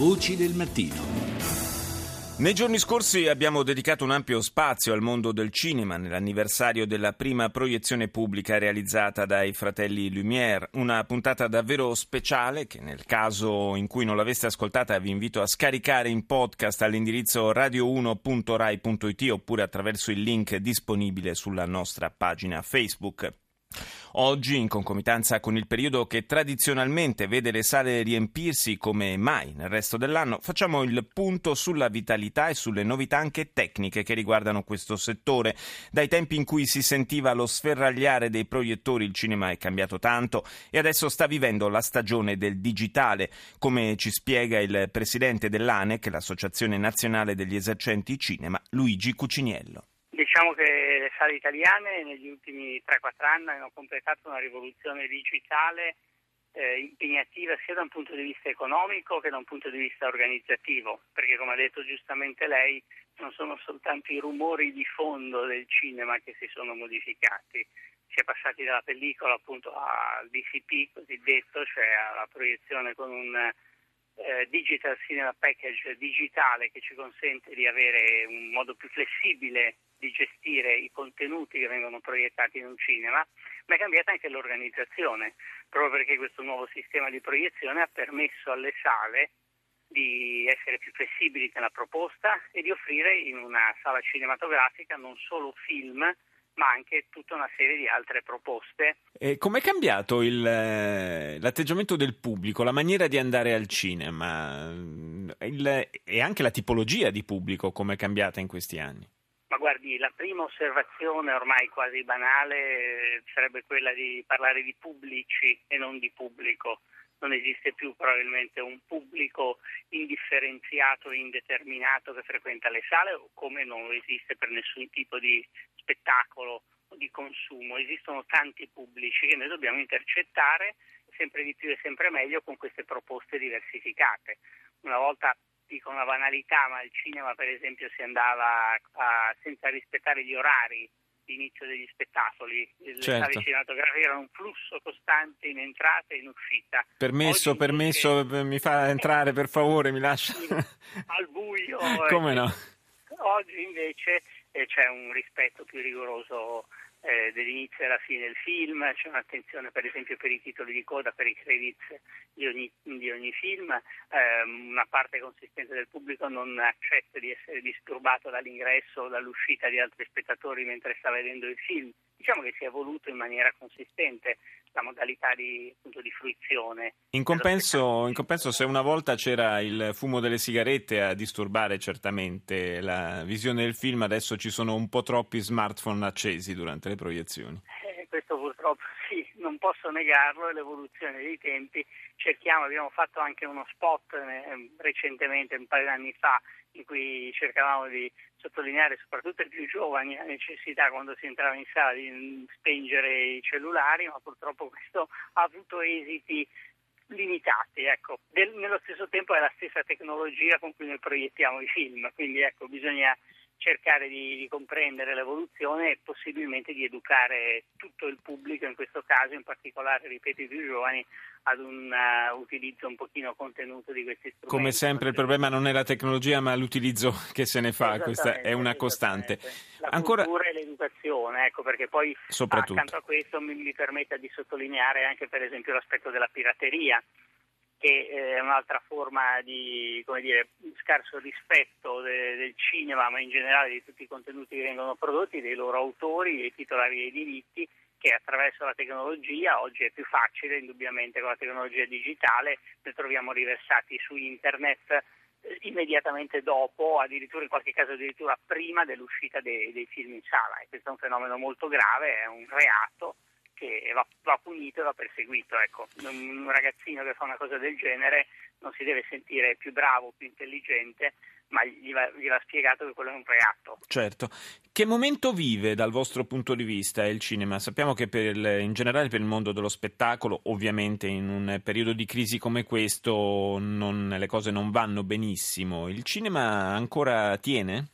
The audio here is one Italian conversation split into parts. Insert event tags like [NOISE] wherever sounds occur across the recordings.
Voci del mattino. Nei giorni scorsi abbiamo dedicato un ampio spazio al mondo del cinema nell'anniversario della prima proiezione pubblica realizzata dai fratelli Lumière, una puntata davvero speciale che nel caso in cui non l'aveste ascoltata vi invito a scaricare in podcast all'indirizzo radio1.rai.it oppure attraverso il link disponibile sulla nostra pagina Facebook. Oggi, in concomitanza con il periodo che tradizionalmente vede le sale riempirsi come mai nel resto dell'anno, facciamo il punto sulla vitalità e sulle novità anche tecniche che riguardano questo settore. Dai tempi in cui si sentiva lo sferragliare dei proiettori il cinema è cambiato tanto e adesso sta vivendo la stagione del digitale, come ci spiega il presidente dell'ANEC, l'Associazione Nazionale degli Esercenti Cinema, Luigi Cuciniello. Diciamo che le sale italiane negli ultimi 3-4 anni hanno completato una rivoluzione digitale eh, impegnativa sia da un punto di vista economico che da un punto di vista organizzativo, perché come ha detto giustamente lei non sono soltanto i rumori di fondo del cinema che si sono modificati, si è passati dalla pellicola appunto al DCP cosiddetto, cioè alla proiezione con un eh, digital cinema package digitale che ci consente di avere un modo più flessibile di gestire i contenuti che vengono proiettati in un cinema, ma è cambiata anche l'organizzazione, proprio perché questo nuovo sistema di proiezione ha permesso alle sale di essere più flessibili nella proposta e di offrire in una sala cinematografica non solo film, ma anche tutta una serie di altre proposte. Com'è cambiato il, eh, l'atteggiamento del pubblico, la maniera di andare al cinema il, e anche la tipologia di pubblico come è cambiata in questi anni? Guardi, la prima osservazione ormai quasi banale sarebbe quella di parlare di pubblici e non di pubblico. Non esiste più probabilmente un pubblico indifferenziato e indeterminato che frequenta le sale, come non esiste per nessun tipo di spettacolo o di consumo. Esistono tanti pubblici che noi dobbiamo intercettare sempre di più e sempre meglio con queste proposte diversificate. Una volta dico una banalità, ma al cinema per esempio si andava a, senza rispettare gli orari di inizio degli spettacoli, le certo. sale cinematografiche erano un flusso costante in entrata e in uscita. Permesso, Oggi permesso, invece, mi fa entrare per favore, mi lascia. [LAUGHS] al buio. [LAUGHS] Come no? Oggi invece eh, c'è un rispetto più rigoroso eh, dell'inizio alla fine del film, c'è un'attenzione per esempio per i titoli di coda, per i credits di ogni, di ogni film, eh, una parte consistente del pubblico non accetta di essere disturbato dall'ingresso o dall'uscita di altri spettatori mentre sta vedendo il film. Diciamo che si è evoluto in maniera consistente la modalità di, appunto, di fruizione. In compenso, in compenso, se una volta c'era il fumo delle sigarette a disturbare certamente la visione del film, adesso ci sono un po' troppi smartphone accesi durante le proiezioni. Purtroppo [LAUGHS] sì, non posso negarlo, è l'evoluzione dei tempi. Cerchiamo, abbiamo fatto anche uno spot eh, recentemente, un paio di anni fa, in cui cercavamo di sottolineare soprattutto ai più giovani la necessità quando si entrava in sala di spengere i cellulari, ma purtroppo questo ha avuto esiti limitati. Ecco. Del, nello stesso tempo è la stessa tecnologia con cui noi proiettiamo i film, quindi ecco, bisogna cercare di, di, comprendere l'evoluzione e possibilmente di educare tutto il pubblico, in questo caso in particolare, ripeto, i più giovani, ad un uh, utilizzo un pochino contenuto di questi strumenti. Come sempre il problema non è la tecnologia ma l'utilizzo che se ne fa, questa è una costante. La Ancora... cultura e l'educazione, ecco perché poi accanto a questo mi, mi permetta di sottolineare anche per esempio l'aspetto della pirateria che è un'altra forma di dire, scarso rispetto de, del cinema, ma in generale di tutti i contenuti che vengono prodotti, dei loro autori, dei titolari dei diritti, che attraverso la tecnologia oggi è più facile, indubbiamente con la tecnologia digitale, ne troviamo riversati su internet eh, immediatamente dopo, addirittura in qualche caso addirittura prima dell'uscita dei, dei film in sala. E questo è un fenomeno molto grave, è un reato che va, va punito e va perseguito. Ecco. Un ragazzino che fa una cosa del genere non si deve sentire più bravo, più intelligente, ma gli va, gli va, spiegato che quello è un reato. Certo. Che momento vive dal vostro punto di vista il cinema? Sappiamo che il, in generale per il mondo dello spettacolo, ovviamente in un periodo di crisi come questo non, le cose non vanno benissimo. Il cinema ancora tiene?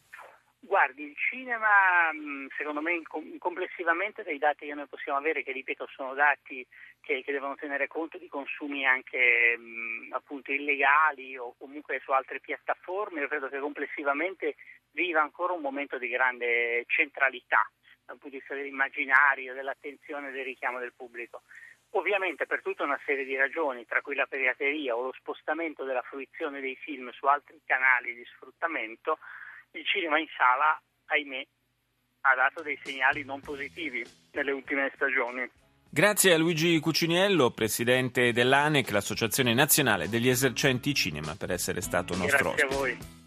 Guardi, il cinema, secondo me, complessivamente dai dati che noi possiamo avere, che ripeto sono dati che, che devono tenere conto di consumi anche mh, appunto illegali o comunque su altre piattaforme, io credo che complessivamente viva ancora un momento di grande centralità dal punto di vista dell'immaginario, dell'attenzione e del richiamo del pubblico. Ovviamente per tutta una serie di ragioni, tra cui la pirateria o lo spostamento della fruizione dei film su altri canali di sfruttamento, il cinema in sala, ahimè, ha dato dei segnali non positivi nelle ultime stagioni. Grazie a Luigi Cuciniello, presidente dell'ANEC, l'Associazione Nazionale degli Esercenti Cinema, per essere stato nostro Grazie ospite. a voi.